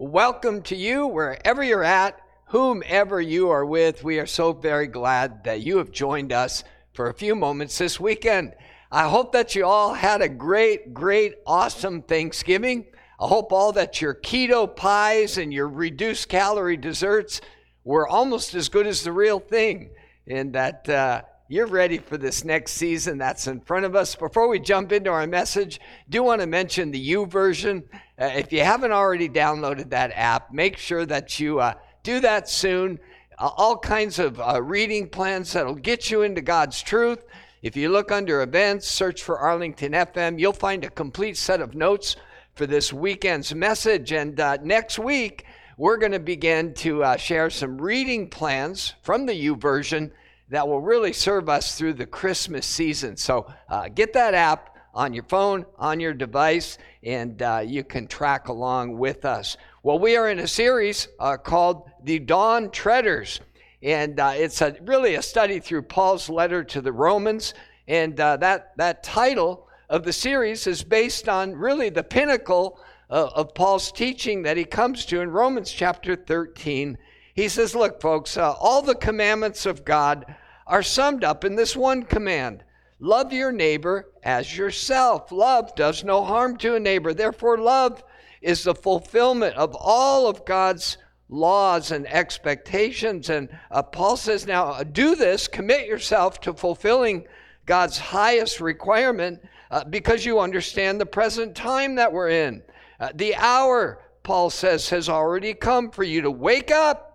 welcome to you wherever you're at, whomever you are with. We are so very glad that you have joined us for a few moments this weekend. I hope that you all had a great, great, awesome Thanksgiving. I hope all that your keto pies and your reduced calorie desserts were almost as good as the real thing, and that uh, you're ready for this next season that's in front of us. Before we jump into our message, do want to mention the YouVersion. Uh, if you haven't already downloaded that app, make sure that you uh, do that soon. Uh, all kinds of uh, reading plans that'll get you into God's truth. If you look under events, search for Arlington FM, you'll find a complete set of notes for this weekend's message. And uh, next week, we're going to begin to uh, share some reading plans from the YouVersion that will really serve us through the Christmas season. So uh, get that app on your phone, on your device, and uh, you can track along with us. Well, we are in a series uh, called The Dawn Treaders, and uh, it's a, really a study through Paul's letter to the Romans. And uh, that, that title of the series is based on really the pinnacle uh, of Paul's teaching that he comes to in Romans chapter 13. He says, Look, folks, all the commandments of God are summed up in this one command love your neighbor as yourself. Love does no harm to a neighbor. Therefore, love is the fulfillment of all of God's laws and expectations. And uh, Paul says, now do this, commit yourself to fulfilling God's highest requirement uh, because you understand the present time that we're in. Uh, the hour, Paul says, has already come for you to wake up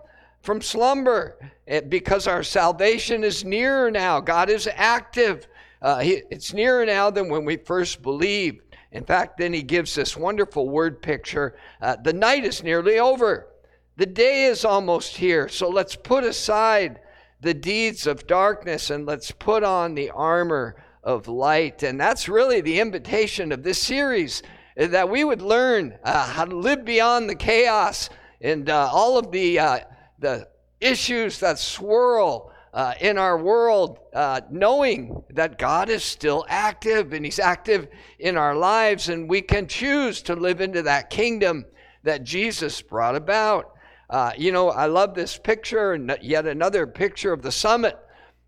from slumber eh, because our salvation is nearer now. God is active. Uh, it's nearer now than when we first believed. In fact, then he gives this wonderful word picture. Uh, the night is nearly over, the day is almost here. So let's put aside the deeds of darkness and let's put on the armor of light. And that's really the invitation of this series eh, that we would learn uh, how to live beyond the chaos and uh, all of the uh, the issues that swirl uh, in our world, uh, knowing that God is still active and He's active in our lives, and we can choose to live into that kingdom that Jesus brought about. Uh, you know, I love this picture, and yet another picture of the summit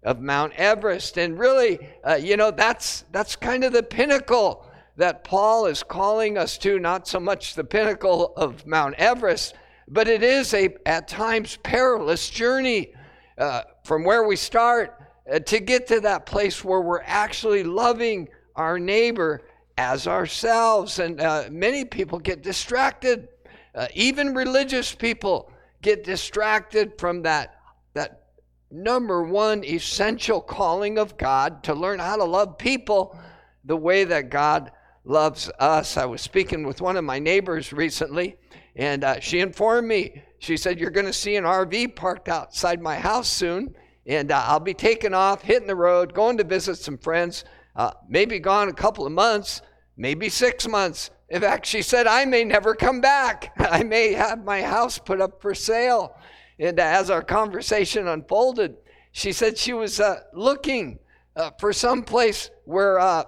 of Mount Everest, and really, uh, you know, that's that's kind of the pinnacle that Paul is calling us to. Not so much the pinnacle of Mount Everest but it is a, at times, perilous journey uh, from where we start uh, to get to that place where we're actually loving our neighbor as ourselves. And uh, many people get distracted. Uh, even religious people get distracted from that, that number one essential calling of God to learn how to love people the way that God loves us. I was speaking with one of my neighbors recently and uh, she informed me, she said, You're going to see an RV parked outside my house soon. And uh, I'll be taking off, hitting the road, going to visit some friends, uh, maybe gone a couple of months, maybe six months. In fact, she said, I may never come back. I may have my house put up for sale. And as our conversation unfolded, she said she was uh, looking uh, for some place where uh,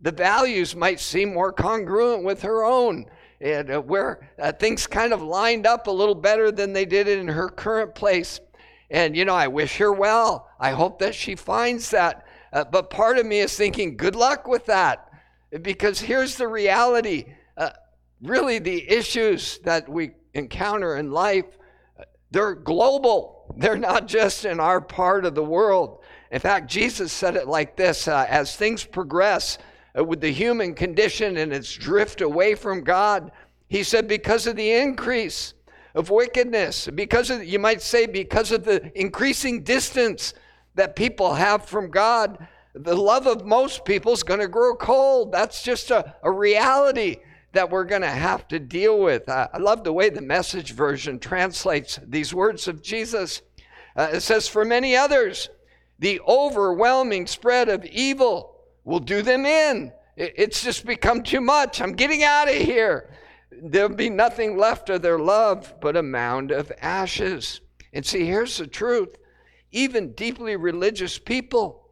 the values might seem more congruent with her own and uh, where uh, things kind of lined up a little better than they did in her current place. And, you know, I wish her well. I hope that she finds that. Uh, but part of me is thinking, good luck with that. Because here's the reality uh, really, the issues that we encounter in life, uh, they're global, they're not just in our part of the world. In fact, Jesus said it like this uh, as things progress, with the human condition and its drift away from God. He said, because of the increase of wickedness, because of, you might say, because of the increasing distance that people have from God, the love of most people is going to grow cold. That's just a, a reality that we're going to have to deal with. I, I, love the way the message version translates these words of Jesus. Uh, it says, For many others, the overwhelming spread of evil will do them in. It's just become too much. I'm getting out of here. There'll be nothing left of their love but a mound of ashes. And see, here's the truth even deeply religious people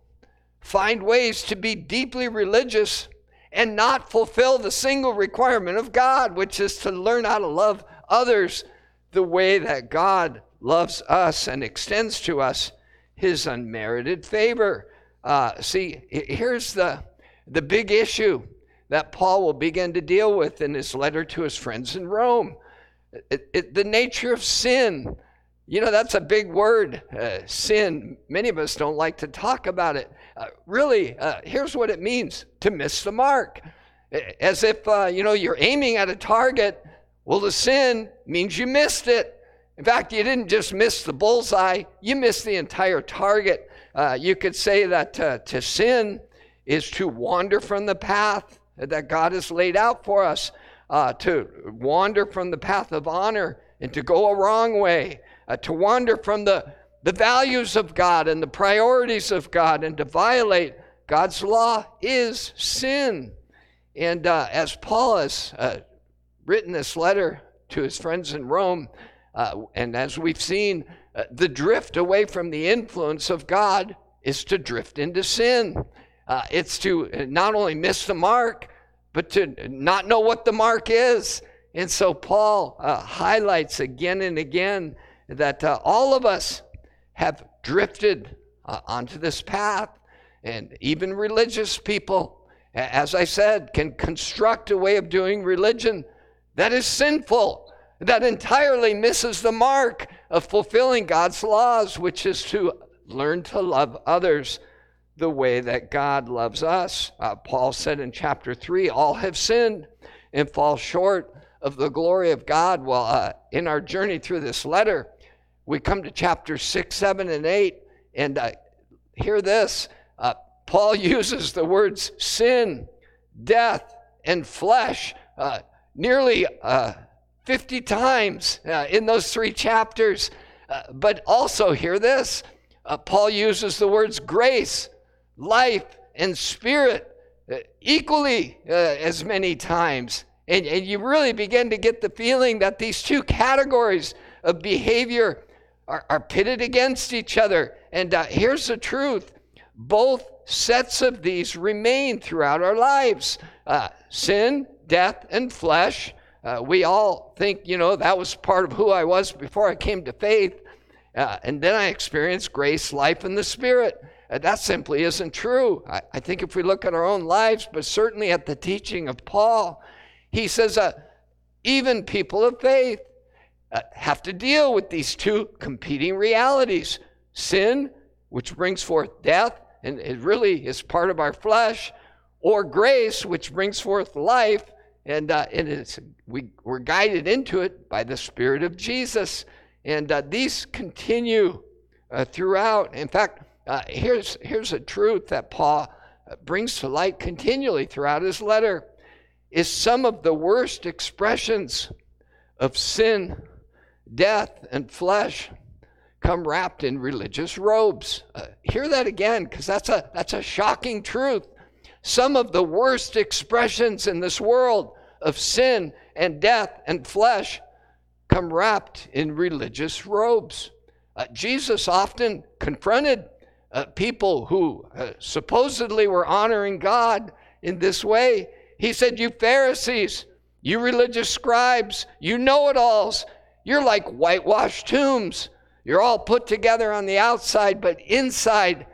find ways to be deeply religious and not fulfill the single requirement of God, which is to learn how to love others the way that God loves us and extends to us his unmerited favor. Uh, see, here's the, the big issue that Paul will begin to deal with in his letter to his friends in Rome. It, it, the nature of sin. You know, that's a big word, uh, sin. Many of us don't like to talk about it. Uh, really, uh, here's what it means to miss the mark. As if, uh, you know, you're aiming at a target. Well, the sin means you missed it. In fact, you didn't just miss the bullseye, you missed the entire target. Uh, you could say that uh, to sin is to wander from the path that God has laid out for us, uh, to wander from the path of honor and to go a wrong way, uh, to wander from the, the values of God and the priorities of God and to violate God's law is sin. And uh, as Paul has written this letter to his friends in Rome, and as we've seen, the drift away from the influence of God is to drift into sin. Uh, it's to not only miss the mark, but to not know what the mark is. And so Paul uh, highlights again and again that uh, all of us have drifted uh, onto this path, and even religious people, as I said, can construct a way of doing religion that is sinful, that entirely misses the mark of fulfilling God's laws, which is to learn to love others the way that God loves us. Uh, Paul said in chapter 3 all have sinned and fall short of the glory of God. Well, uh, in our journey through this letter, we come to chapter 6, 7, and 8, and uh, hear this. Uh, Paul uses the words sin, death, and flesh uh, nearly uh, 50 times in those three chapters. but also, hear this. Paul uses the words grace, life and spirit uh, equally uh, as many times. And, and you really begin to get the feeling that these two categories of behavior are, are pitted against each other. And uh, here's the truth both sets of these remain throughout our lives uh, sin, death, and flesh. Uh, we all think, you know, that was part of who I was before I came to faith. Uh, and then I experienced grace, life, and the Spirit. Uh, that simply isn't true. I, I, think if we look at our own lives, but certainly at the teaching of Paul, he says uh, even people of faith uh, have to deal with these two competing realities sin, which brings forth death, and it really is part of our flesh, or grace, which brings forth life, and, uh, and it's, we, we're guided into it by the Spirit of Jesus. And uh, these continue uh, throughout. In fact, uh, here's, here's a truth that Paul uh, brings to light continually throughout his letter is some of the worst expressions of sin, death, and flesh come wrapped in religious robes. Uh, hear that again, because that's a, that's a shocking truth. Some of the worst expressions in this world of sin and death and flesh come wrapped in religious robes. Uh, Jesus often confronted uh, people who uh, supposedly were honoring God in this way. He said, You Pharisees, you religious scribes, you know it alls, you're like whitewashed tombs. You're all put together on the outside, but inside,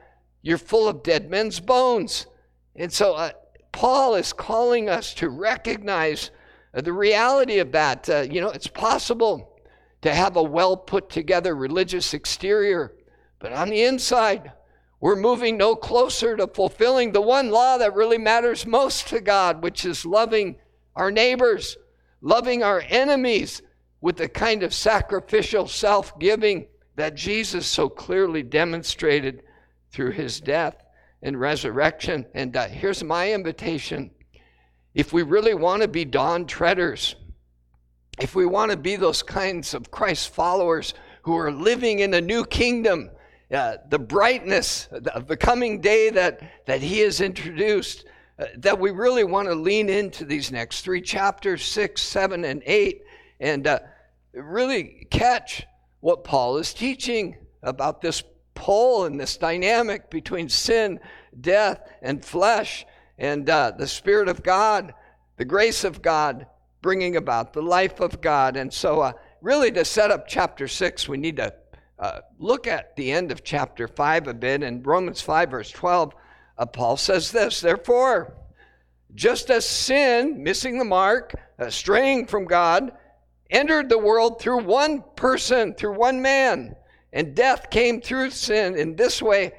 you're full of dead men's bones. And so, uh, Paul is calling us to recognize uh, the reality of that. Uh, you know, it's possible to have a well put together religious exterior, but on the inside, we're moving no closer to fulfilling the one law that really matters most to God, which is loving our neighbors, loving our enemies with the kind of sacrificial self giving that Jesus so clearly demonstrated through his death and resurrection. And uh, here's my invitation if we really want to be dawn treaders, if we want to be those kinds of Christ followers who are living in a new kingdom, uh, the brightness of the coming day that, that he has introduced, uh, that we really want to lean into these next three chapters, six, seven, and eight, and uh, really catch what Paul is teaching about this pull and this dynamic between sin, death, and flesh, and uh, the Spirit of God, the grace of God bringing about the life of God. And so, uh, really, to set up chapter 6, we need to uh, look at the end of chapter 5 a bit. In Romans 5, verse 12, uh, Paul says this Therefore, just as sin, missing the mark, uh, straying from God, entered the world through one person, through one man, and death came through sin. In this way,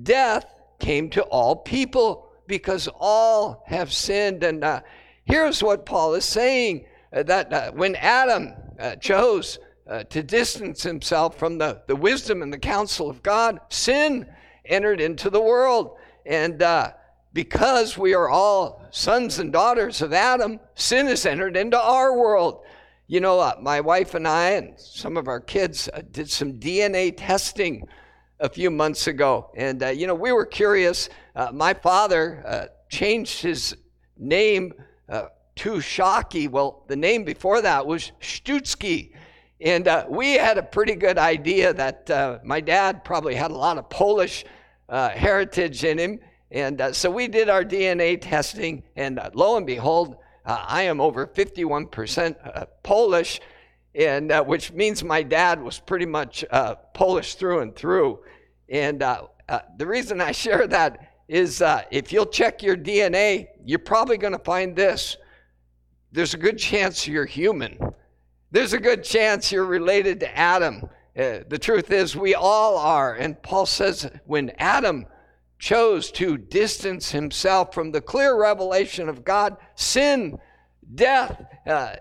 death came to all people because all have sinned. And uh, here's what Paul is saying uh, that uh, when Adam uh, chose uh, to distance himself from the, the wisdom and the counsel of God, sin entered into the world. And uh, because we are all sons and daughters of Adam, sin has entered into our world. You know, uh, my wife and I and some of our kids uh, did some DNA testing a few months ago. And, uh, you know, we were curious. Uh, my father uh, changed his name uh, to Shockey. Well, the name before that was Stutzky. And we had a pretty good idea that my dad probably had a lot of Polish heritage in him. And so we did our DNA testing, and lo and behold, uh, I am over 51% uh, Polish, and uh, which means my dad was pretty much uh, Polish through and through. And uh, uh, the reason I share that is if you'll check your DNA, you're probably going to find this. There's a good chance you're human. There's a good chance you're related to Adam. the truth is, we all are. And Paul says when Adam chose to distance himself from the clear revelation of God, sin, death, uh,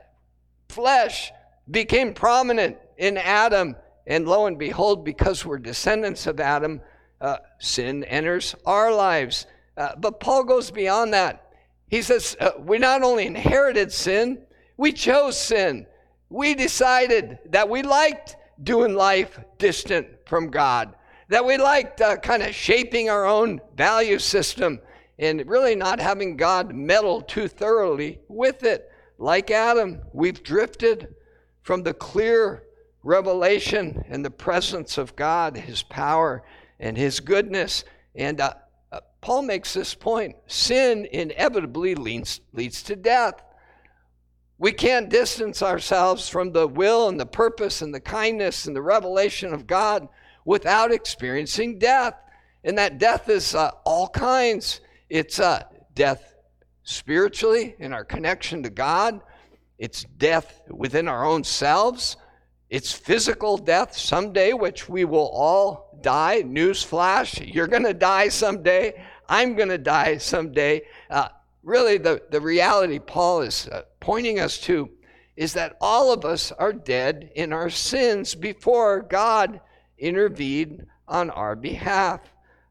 flesh became prominent in Adam. And lo and behold, because we're descendants of Adam, uh, sin enters our lives. Uh, but Paul goes beyond that. He says, uh, We not only inherited sin, we chose sin. We decided that we liked doing life distant from God that we liked uh, kind of shaping our own value system and really not having God meddle too thoroughly with it. Like Adam, we've drifted from the clear revelation and the presence of God, His power and His goodness. And uh, uh, Paul makes this point sin inevitably leads, leads to death. We can't distance ourselves from the will and the purpose and the kindness and the revelation of God without experiencing death. And that death is uh, all kinds. It's uh, death spiritually in our connection to God, it's death within our own selves, it's physical death someday, which we will all die. Newsflash, you're going to die someday. I'm going to die someday. Uh, really, the, the reality Paul is uh, pointing us to is that all of us are dead in our sins before God intervened on our behalf.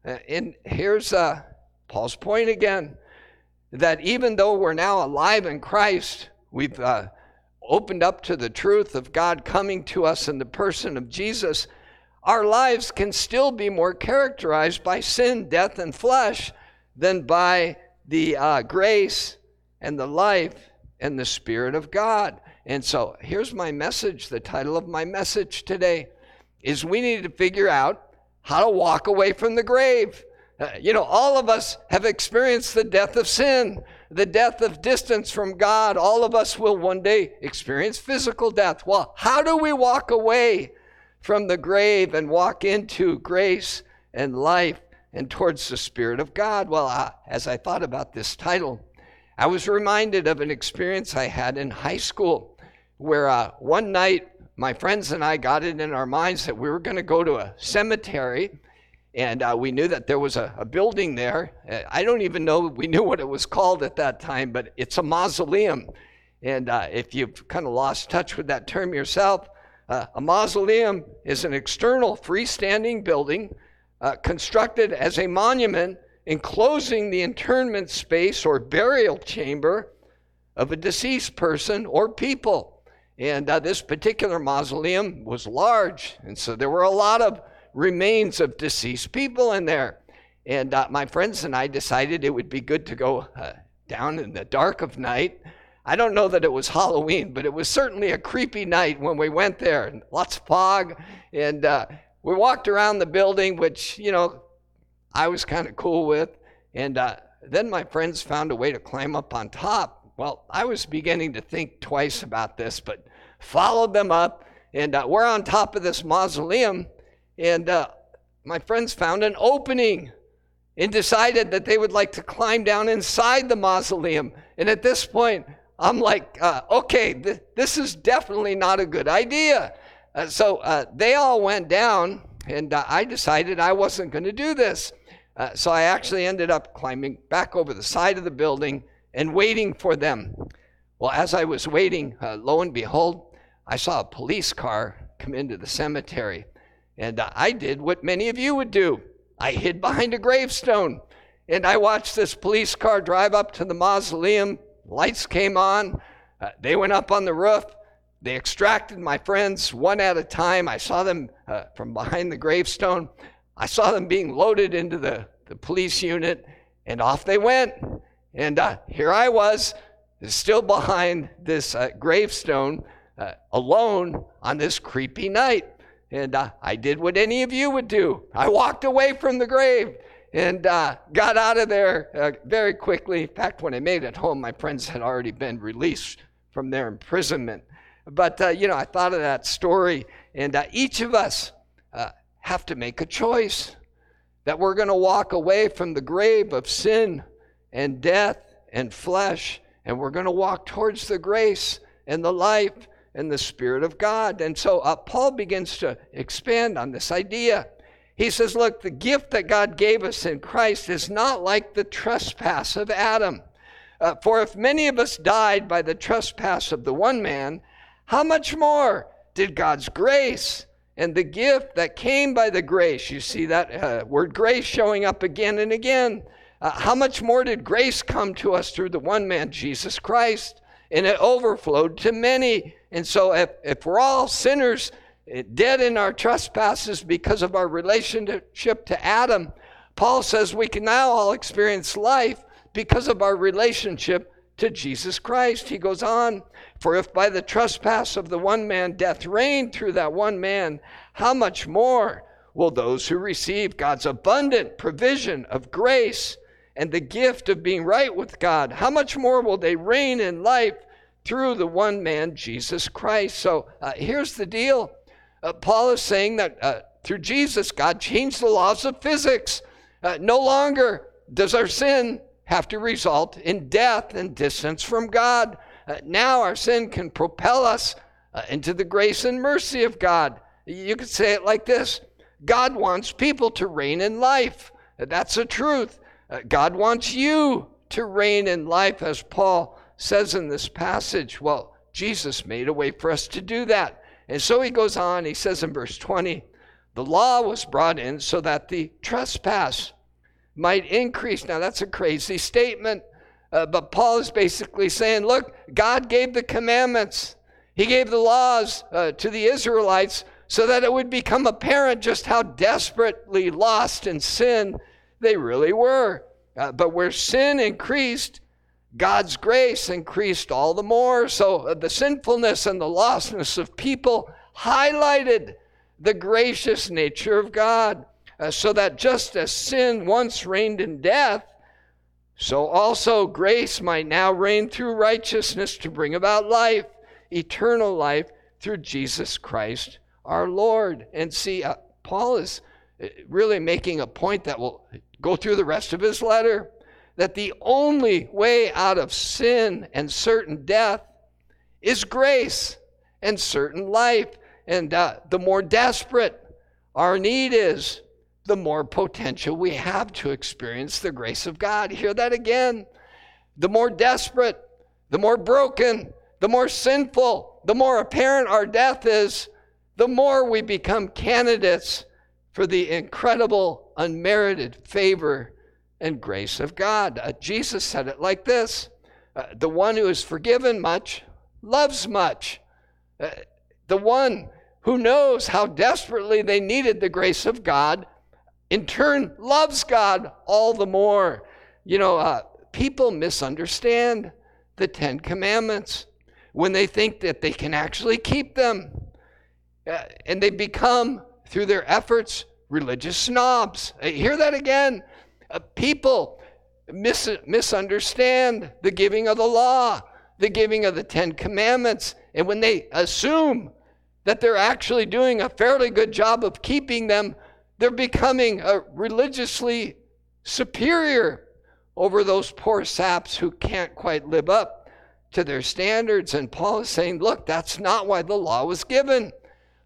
Uh, and here's uh, Paul's point again that even though we're now alive in Christ, we've uh, opened up to the truth of God coming to us in the person of Jesus, our lives can still be more characterized by sin, death, and flesh than by the uh, grace and the life and the Spirit of God. And so here's my message, the title of my message today is we need to figure out how to walk away from the grave. Uh, you know, all of us have experienced the death of sin, the death of distance from God. All of us will one day experience physical death. Well, how do we walk away from the grave and walk into grace and life and towards the Spirit of God? Well, uh, as I thought about this title, I was reminded of an experience I had in high school where uh, one night my friends and I got it in our minds that we were going to go to a cemetery, and uh, we knew that there was a, a building there. I don't even know we knew what it was called at that time, but it's a mausoleum. And uh, if you've kind of lost touch with that term yourself, uh, a mausoleum is an external freestanding building uh, constructed as a monument enclosing the internment space or burial chamber of a deceased person or people. And uh, this particular mausoleum was large, and so there were a lot of remains of deceased people in there. And uh, my friends and I decided it would be good to go uh, down in the dark of night. I don't know that it was Halloween, but it was certainly a creepy night when we went there. Lots of fog, and uh, we walked around the building, which you know I was kind of cool with. And uh, then my friends found a way to climb up on top Well, I was beginning to think twice about this, but followed them up, and uh, we're on top of this mausoleum, and uh, my friends found an opening and decided that they would like to climb down inside the mausoleum. And at this point, I'm like, uh, okay, th- this is definitely not a good idea. Uh, so uh, they all went down, and uh, I decided I wasn't going to do this. Uh, so I actually ended up climbing back over the side of the building and waiting for them. Well, as I was waiting, uh, lo and behold, I saw a police car come into the cemetery. And I did what many of you would do I hid behind a gravestone. And I watched this police car drive up to the mausoleum. Lights came on. Uh, they went up on the roof. They extracted my friends one at a time. I saw them uh, from behind the gravestone. I saw them being loaded into the, the police unit, and off they went. And uh, here I was, still behind this uh, gravestone, uh, alone on this creepy night. And uh, I did what any of you would do I walked away from the grave and uh, got out of there uh, very quickly. In fact, when I made it home, my friends had already been released from their imprisonment. But, you know, I thought of that story, and each of us have to make a choice that we're going to walk away from the grave of sin and death and flesh, and we're going to walk towards the grace and the life and the Spirit of God. And so uh, Paul begins to expand on this idea. He says, Look, the gift that God gave us in Christ is not like the trespass of Adam. Uh, for if many of us died by the trespass of the one man, how much more did God's grace and the gift that came by the grace, you see that uh, word grace showing up again and again, uh, how much more did grace come to us through the one man, Jesus Christ? And it overflowed to many. And so, if, if we're all sinners, eh, dead in our trespasses because of our relationship to Adam, Paul says we can now all experience life because of our relationship to Jesus Christ. He goes on, for if by the trespass of the one man death reigned through that one man, how much more will those who receive God's abundant provision of grace and the gift of being right with God, how much more will they reign in life through the one man, Jesus Christ. So uh, here's the deal uh, Paul is saying that uh, through Jesus, God changed the laws of physics. Uh, no longer does our sin have to result in death and distance from God. Uh, now our sin can propel us uh, into the grace and mercy of God. You could say it like this God wants people to reign in life. That's the truth. God wants you to reign in life, as Paul says in this passage, well, Jesus made a way for us to do that. And so he goes on, he says in verse 20, the law was brought in so that the trespass might increase. Now, that's a crazy statement, uh, but Paul is basically saying, look, God gave the commandments, He gave the laws uh, to the Israelites so that it would become apparent just how desperately lost in sin they really were. Uh, but where sin increased, God's grace increased all the more. So uh, the sinfulness and the lostness of people highlighted the gracious nature of God. Uh, so that just as sin once reigned in death, so also grace might now reign through righteousness to bring about life, eternal life, through Jesus Christ our Lord. And see, uh, Paul is uh, really making a point that will go through the rest of his letter that the only way out of sin and certain death is grace and certain life. And uh, the more desperate our need is, the more potential we have to experience the grace of God. Hear that again. The more desperate, the more broken, the more sinful, the more apparent our death is, the more we become candidates for the incredible, unmerited favor and grace of God. Uh, Jesus said it like this uh, The one who is forgiven much loves much. Uh, the one who knows how desperately they needed the grace of God, in turn, loves God all the more. You know, uh, people misunderstand the Ten Commandments when they think that they can actually keep them. Uh, and they become, through their efforts, religious snobs. Uh, hear that again. Uh, people mis- misunderstand the giving of the law. the giving of the Ten Commandments. And when they assume that they're actually doing a fairly good job of keeping them, they're becoming uh, religiously superior over those poor saps who can't quite live up to their standards. And Paul is saying, look, that's not why the law was given.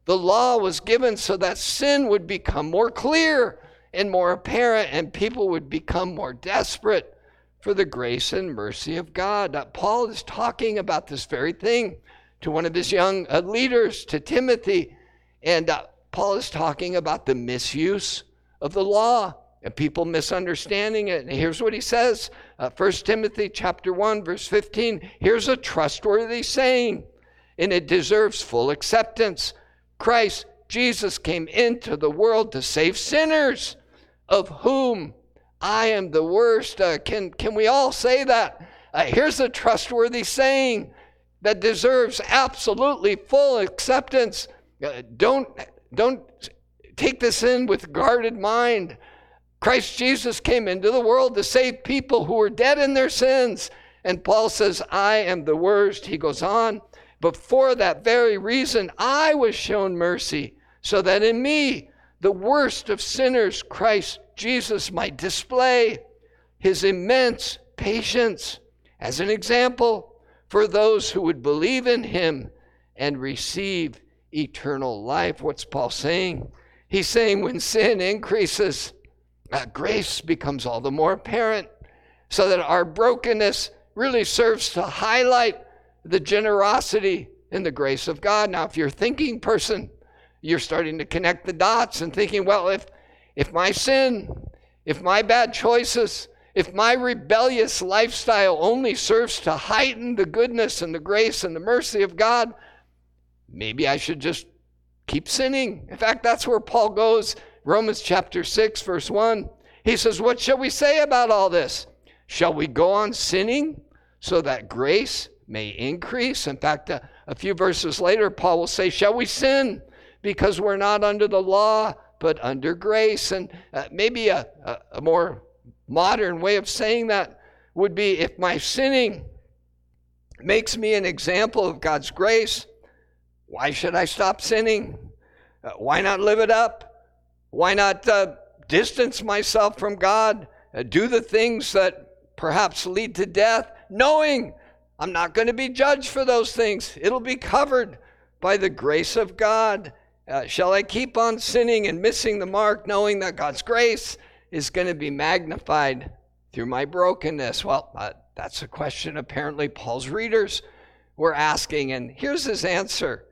The law was given so that sin would become more clear and more apparent, and people would become more desperate for the grace and mercy of God. Now, Paul is talking about this very thing to one of his young uh, leaders, to Timothy. And uh, Paul is talking about the misuse of the law and people misunderstanding it. And here's what he says uh, 1 Timothy chapter 1, verse 15. Here's a trustworthy saying, and it deserves full acceptance. Christ Jesus came into the world to save sinners, of whom I am the worst. Uh, can, can we all say that? Uh, here's a trustworthy saying that deserves absolutely full acceptance. Uh, don't, don't take this in with guarded mind. Christ Jesus came into the world to save people who were dead in their sins. And Paul says, I am the worst. He goes on, but for that very reason, I was shown mercy, so that in me, the worst of sinners, Christ Jesus might display his immense patience as an example for those who would believe in him and receive eternal life. What's Paul saying? He's saying when sin increases, uh, grace becomes all the more apparent, so that our brokenness really serves to highlight the generosity and the grace of God. Now, if you're a thinking person, you're starting to connect the dots and thinking, well, if if my sin, if my bad choices, if my rebellious lifestyle only serves to heighten the goodness and the grace and the mercy of God, maybe I should just keep sinning. In fact, that's where Paul goes. Romans chapter 6, verse 1. He says, What shall we say about all this? Shall we go on sinning so that grace may increase? In fact, a, a few verses later, Paul will say, Shall we sin because we're not under the law? but under grace. And uh, maybe a, a, a more modern way of saying that would be if my sinning makes me an example of God's grace, why should I stop sinning? Uh, why not live it up? Why not uh, distance myself from God? Uh, do the things that perhaps lead to death, knowing I'm not going to be judged for those things. It'll be covered by the grace of God. Uh, shall I keep on sinning and missing the mark, knowing that God's grace is going to be magnified through my brokenness? Well, uh, that's a question apparently Paul's readers were asking. And here's his answer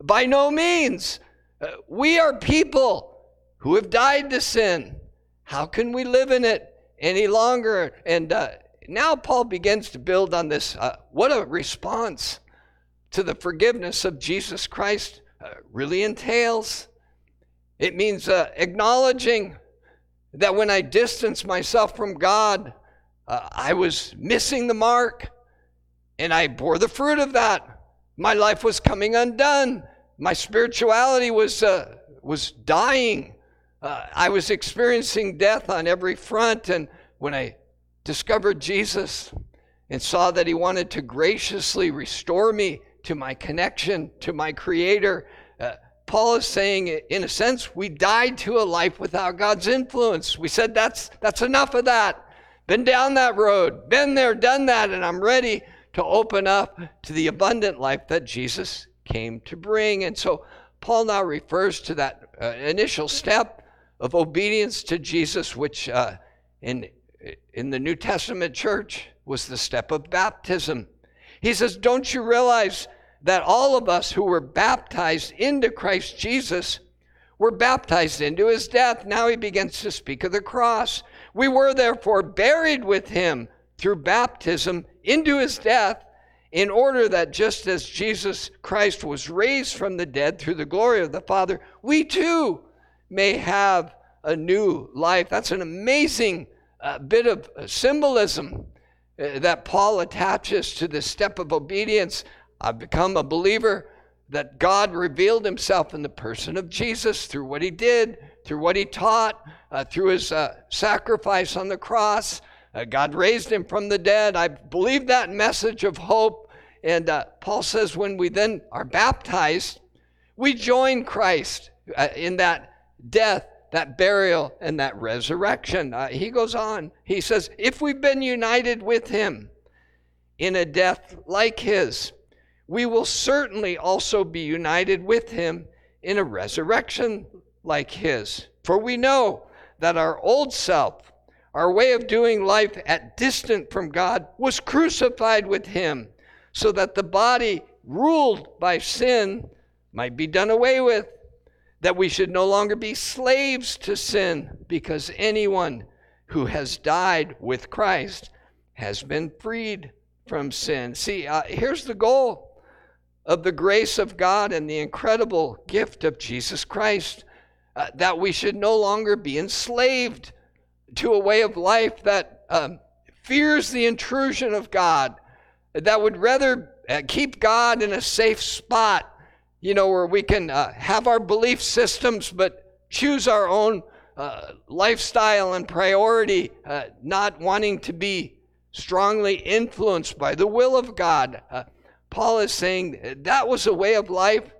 By no means. Uh, we are people who have died to sin. How can we live in it any longer? And uh, now Paul begins to build on this. Uh, what a response to the forgiveness of Jesus Christ uh, really entails. It means uh, acknowledging that when I distance myself from God, uh, I was missing the mark and I bore the fruit of that. My life was coming undone. My spirituality was, uh, was dying. Uh, I was experiencing death on every front. And when I discovered Jesus and saw that He wanted to graciously restore me to my connection to my Creator. Uh, Paul is saying, in a sense, we died to a life without God's influence. We said, that's, that's enough of that. Been down that road, been there, done that, and I'm ready to open up to the abundant life that Jesus came to bring. And so Paul now refers to that uh, initial step of obedience to Jesus, which uh, in, in the New Testament church was the step of baptism. He says, Don't you realize that all of us who were baptized into Christ Jesus were baptized into his death. Now he begins to speak of the cross. We were therefore buried with him through baptism into his death, in order that just as Jesus Christ was raised from the dead through the glory of the Father, we too may have a new life. That's an amazing uh, bit of symbolism uh, that Paul attaches to the step of obedience. I've become a believer that God revealed himself in the person of Jesus through what he did, through what he taught, uh, through his uh, sacrifice on the cross. Uh, God raised him from the dead. I believe that message of hope, And uh, Paul says when we then are baptized, we join Christ uh, in that death, that burial, and that resurrection. Uh, he goes on, he says, if we've been united with him in a death like his, we will certainly also be united with him in a resurrection like his. For we know that our old self, our way of doing life at distant from God, was crucified with him, so that the body ruled by sin might be done away with, that we should no longer be slaves to sin, because anyone who has died with Christ has been freed from sin. See, uh, here's the goal of the grace of God and the incredible gift of Jesus Christ. Uh, that we should no longer be enslaved to a way of life that um, fears the intrusion of God, that would rather uh, keep God in a safe spot, you know, where we can uh, have our belief systems but choose our own uh, lifestyle and priority, uh, not wanting to be strongly influenced by the will of God. Uh, Paul is saying that was a way of life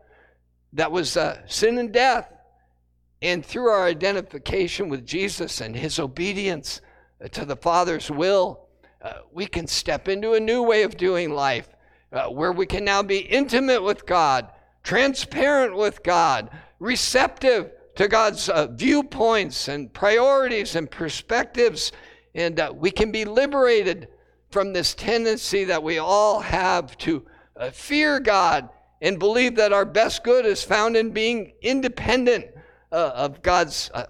that was uh, sin and death. And through our identification with Jesus and his obedience uh, to the Father's will, we can step into a new way of doing life where we can now be intimate with God, transparent with God, receptive to God's uh, viewpoints and priorities and perspectives. And uh, we can be liberated from this tendency that we all have to uh, fear God and believe that our best good is found in being independent uh, of God's uh,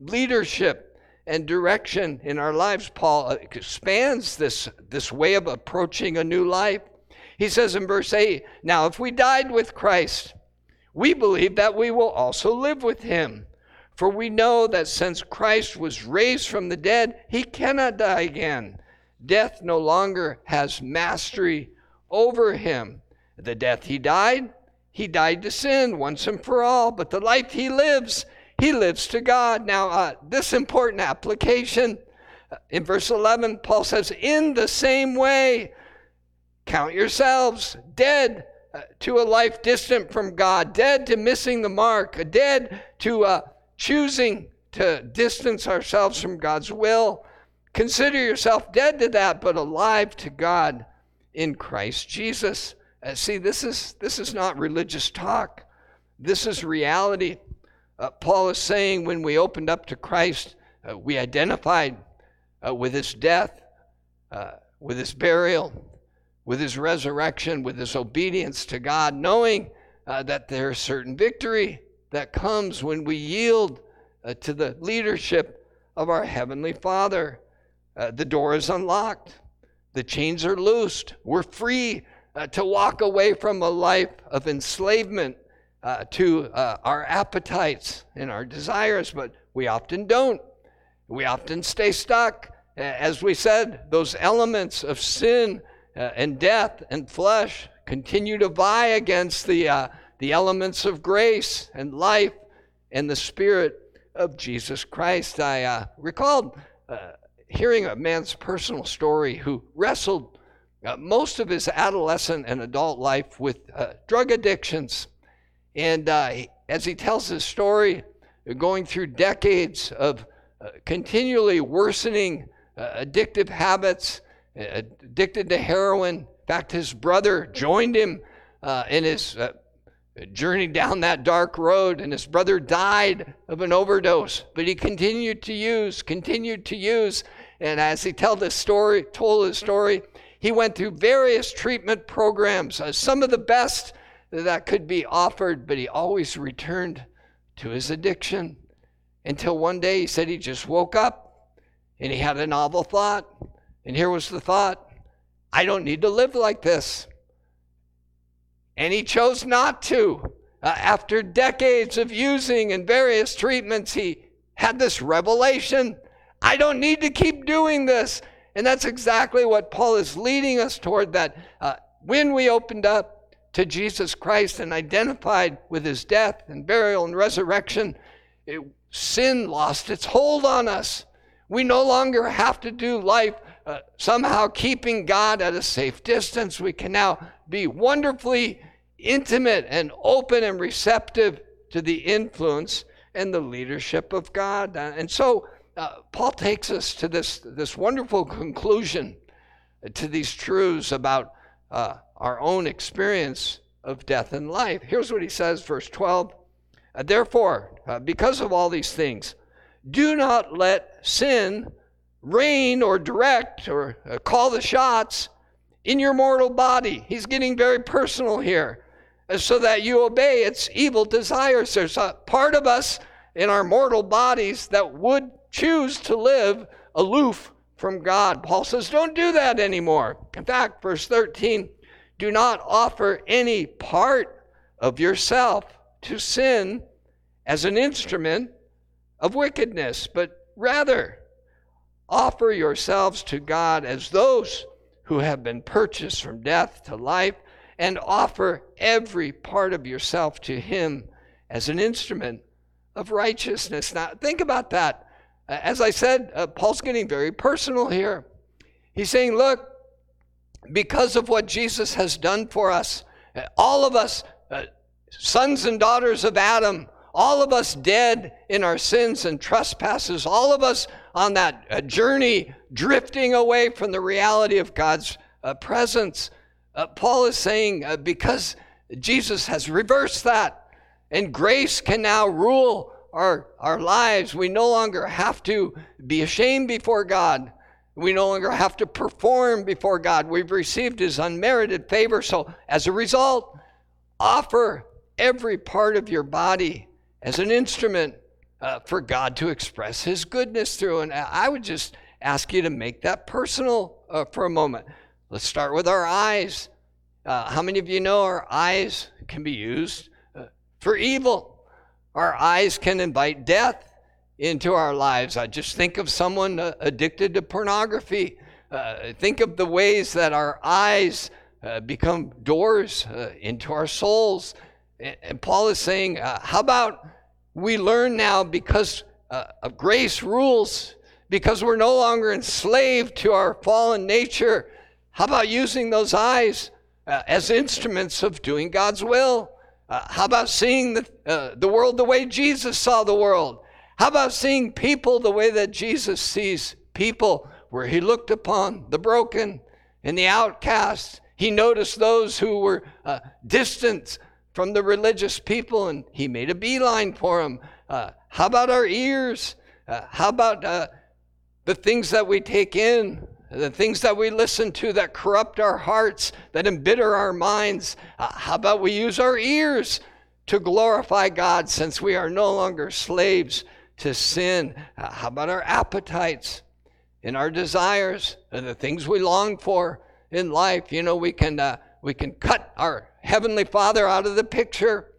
leadership and direction in our lives. Paul uh, expands this, this way of approaching a new life. He says in verse 8 Now, if we died with Christ, we believe that we will also live with him. For we know that since Christ was raised from the dead, he cannot die again. Death no longer has mastery over him. The death he died, he died to sin once and for all, but the life he lives, he lives to God. Now, uh, this important application uh, in verse 11, Paul says, In the same way, count yourselves dead uh, to a life distant from God, dead to missing the mark, dead to uh, choosing to distance ourselves from God's will. Consider yourself dead to that, but alive to God in Christ Jesus. Uh, see, this is, this is not religious talk, this is reality. Uh, Paul is saying when we opened up to Christ, uh, we identified uh, with his death, with his burial, with his resurrection, with his obedience to God, knowing uh, that there's certain victory that comes when we yield to the leadership of our Heavenly Father. the door is unlocked. The chains are loosed. We're free uh, to walk away from a life of enslavement uh, to uh, our appetites and our desires, but we often don't. We often stay stuck. As we said, those elements of sin uh, and death and flesh continue to vie against the, uh, the elements of grace and life and the Spirit of Jesus Christ. I uh, recalled hearing a man's personal story who wrestled uh, most of his adolescent and adult life with uh, drug addictions. And uh, as he tells his story, going through decades of uh, continually worsening uh, addictive habits, uh, Uh, addicted to heroin. In fact, his brother joined him uh, in his uh, journey down that dark road, and his brother died of an overdose. But he continued to use, continued to use. And as he told his story, told his story, he went through various treatment programs, uh, some of the best that could be offered, but he always returned to his addiction until one day he said he just woke up and he had a novel thought. And here was the thought I don't need to live like this. And he chose not to. Uh, after decades of using and various treatments, he had this revelation I don't need to keep doing this. And that's exactly what Paul is leading us toward that uh, when we opened up to Jesus Christ and identified with his death and burial and resurrection, it, sin lost its hold on us. We no longer have to do life somehow keeping God at a safe distance. We can now be wonderfully intimate and open and receptive to the influence and the leadership of God. Uh, and so uh, Paul takes us to this, this wonderful conclusion to these truths about uh, our own experience of death and life. Here's what he says, verse 12. Uh, Therefore, uh, because of all these things, do not let sin reign or direct or uh, call the shots in your mortal body. He's getting very personal here, uh, so that you obey its evil desires. There's a part of us in our mortal bodies that would choose to live aloof from God. Paul says, don't do that anymore. In fact, verse 13, do not offer any part of yourself to sin as an instrument of wickedness, but rather offer yourselves to God as those who have been purchased from death to life, and offer every part of yourself to Him as an instrument of righteousness. Now, think about that. As I said, uh, Paul's getting very personal here. He's saying, look, because of what Jesus has done for us, all of us, uh, sons and daughters of Adam, all of us dead in our sins and trespasses, all of us on that uh, journey drifting away from the reality of God's uh, presence. Uh, Paul is saying, because Jesus has reversed that, and grace can now rule our, our lives. We no longer have to be ashamed before God. We no longer have to perform before God. We've received His unmerited favor. So, as a result, offer every part of your body as an instrument uh, for God to express His goodness through. And I would just ask you to make that personal uh, for a moment. Let's start with our eyes. Uh, how many of you know our eyes can be used uh, for evil? Our eyes can invite death into our lives. I just think of someone uh, addicted to pornography. Uh, think of the ways that our eyes become doors into our souls. And, Paul is saying, how about we learn now because uh, of grace rules, because we're no longer enslaved to our fallen nature? How about using those eyes as instruments of doing God's will? Uh, how about seeing the, uh, the world the way Jesus saw the world? How about seeing people the way that Jesus sees people, where he looked upon the broken and the outcast? He noticed those who were uh, distant from the religious people and he made a beeline for them. Uh, how about our ears? Uh, how about uh, the things that we take in? the things that we listen to that corrupt our hearts, that embitter our minds. Uh, how about we use our ears to glorify God since we are no longer slaves to sin? Uh, how about our appetites and our desires and the things we long for in life? You know, we can, uh, we can cut our Heavenly Father out of the picture.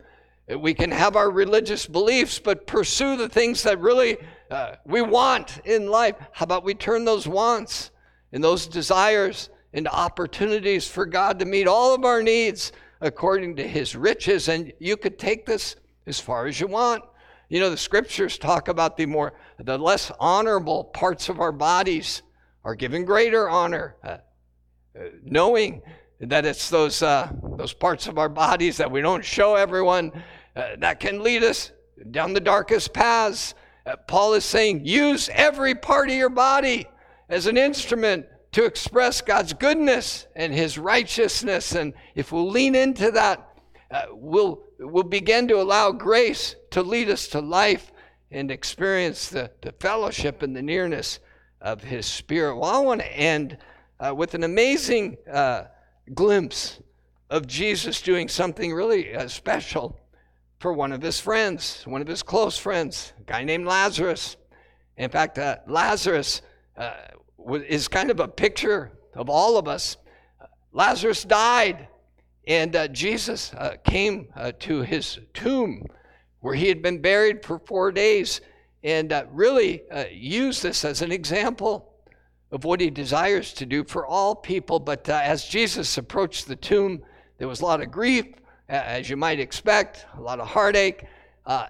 We can have our religious beliefs, but pursue the things that really uh, we want in life. How about we turn those wants and those desires into opportunities for God to meet all of our needs according to his riches. And you could take this as far as you want. You know, the scriptures talk about the more, the less honorable parts of our bodies are given greater honor, uh, uh, knowing that it's those, uh, those parts of our bodies that we don't show everyone uh, that can lead us down the darkest paths. Uh, Paul is saying, use every part of your body as an instrument to express God's goodness and His righteousness. And if we'll lean into that, uh, we'll, we'll begin to allow grace to lead us to life and experience the, the fellowship and the nearness of His Spirit. Well, I want to end uh, with an amazing uh, glimpse of Jesus doing something really uh, special for one of his friends, one of his close friends, a guy named Lazarus. In fact, uh, Lazarus uh, is kind of a picture of all of us. Lazarus died, and uh, Jesus uh, came to his tomb where he had been buried for four days and really used this as an example of what he desires to do for all people. But uh, as Jesus approached the tomb, there was a lot of grief, as you might expect, a lot of heartache.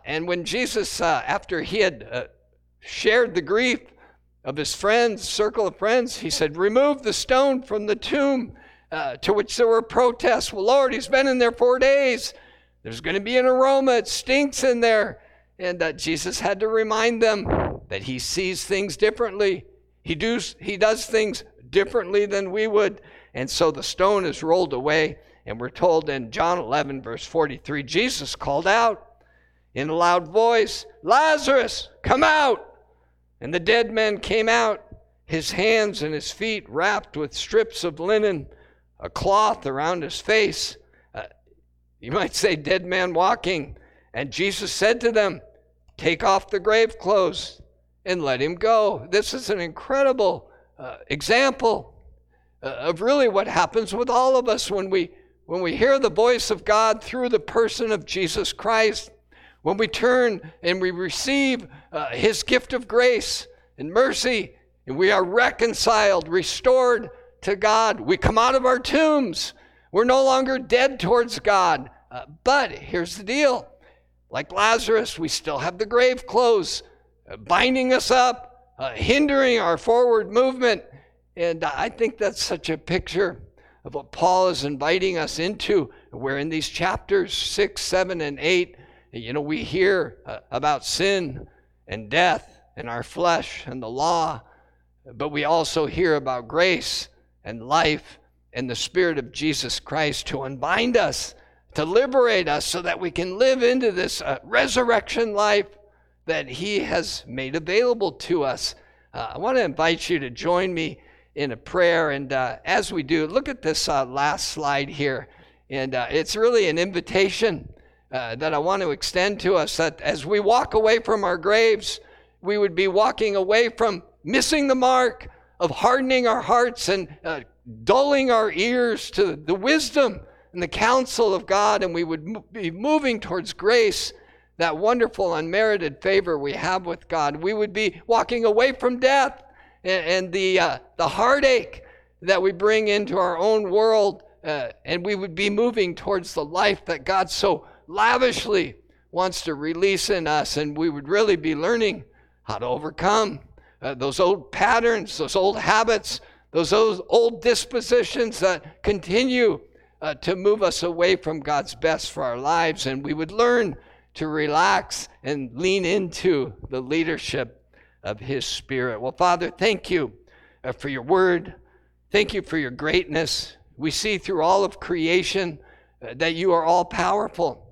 and when Jesus, after he had shared the grief, of his friends, circle of friends, he said, Remove the stone from the tomb. Uh, to which there were protests. Well, Lord, he's been in there four days. There's going to be an aroma. It stinks in there. And uh, Jesus had to remind them that he sees things differently. He, does, he does things differently than we would. And so the stone is rolled away. And we're told in John 11, verse 43, Jesus called out in a loud voice, Lazarus, come out. And the dead man came out, his hands and his feet wrapped with strips of linen, a cloth around his face. Uh, you might say, dead man walking. And Jesus said to them, Take off the grave clothes and let him go. This is an incredible uh, example uh, of really what happens with all of us when we when we hear the voice of God through the person of Jesus Christ. When we turn and we receive uh, His gift of grace and mercy, and we are reconciled, restored to God, we come out of our tombs. We're no longer dead towards God. Uh, but here's the deal like Lazarus, we still have the grave clothes binding us up, uh, hindering our forward movement. And I think that's such a picture of what Paul is inviting us into. Where in these chapters 6, 7, and 8, you know, we hear uh, about sin and death and our flesh and the law, but we also hear about grace and life and the Spirit of Jesus Christ to unbind us, to liberate us so that we can live into this uh, resurrection life that He has made available to us. Uh, I want to invite you to join me in a prayer. And uh, as we do, look at this uh, last slide here. And uh, it's really an invitation uh, that I want to extend to us that as we walk away from our graves, we would be walking away from missing the mark of hardening our hearts and uh, dulling our ears to the wisdom and the counsel of God, and we would be moving towards grace, that wonderful unmerited favor we have with God. We would be walking away from death and, and the, uh, the heartache that we bring into our own world, uh, and we would be moving towards the life that God so lavishly wants to release in us, and we would really be learning how to overcome uh, those old patterns, those old habits, those, those old dispositions that continue uh, to move us away from God's best for our lives, and we would learn to relax and lean into the leadership of His Spirit. Well, Father, thank you uh, for your word. Thank you for your greatness. We see through all of creation uh, that you are all powerful.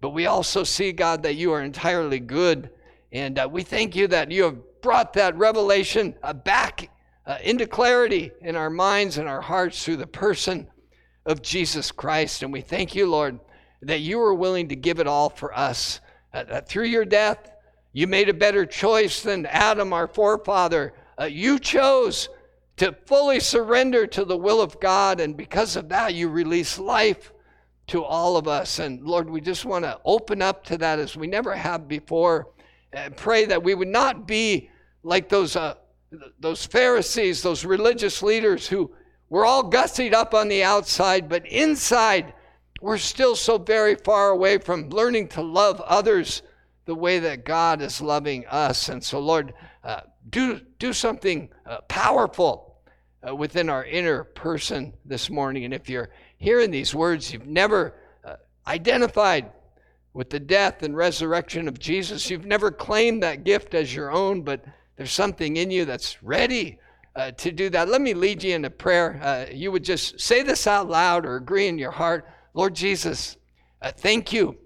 But we also see, God, that you are entirely good. And uh, we thank you that you have brought that revelation uh, back uh, into clarity in our minds and our hearts through the person of Jesus Christ. And we thank you, Lord, that you were willing to give it all for us. Uh, through your death, you made a better choice than Adam, our forefather. Uh, you chose to fully surrender to the will of God. And because of that, you release life to all of us. And Lord, we just want to open up to that as we never have before. And pray that we would not be like those, uh, those Pharisees, those religious leaders who were all gussied up on the outside, but inside we're still so very far away from learning to love others the way that God is loving us. And so, Lord, uh, do, do something uh, powerful uh, within our inner person this morning. And if you're hearing these words, you've never uh, identified with the death and resurrection of Jesus, you've never claimed that gift as your own, but there's something in you that's ready uh, to do that. Let me lead you in a prayer. Uh, you would just say this out loud or agree in your heart Lord Jesus, uh, thank you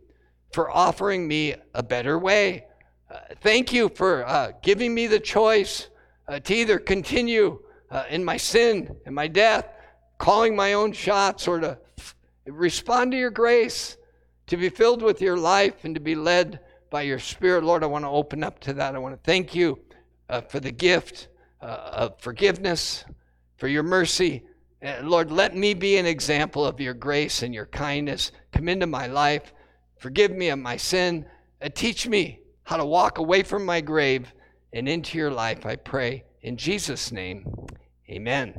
for offering me a better way. Uh, thank you for uh, giving me the choice to either continue in my sin and my death calling my own shots or to respond to your grace, to be filled with your life and to be led by your spirit. Lord, I want to open up to that. I want to thank you uh, for the gift uh, of forgiveness, for your mercy. Lord, let me be an example of your grace and your kindness. Come into my life. Forgive me of my sin. Uh, teach me how to walk away from my grave and into your life, I pray. In Jesus' name, amen.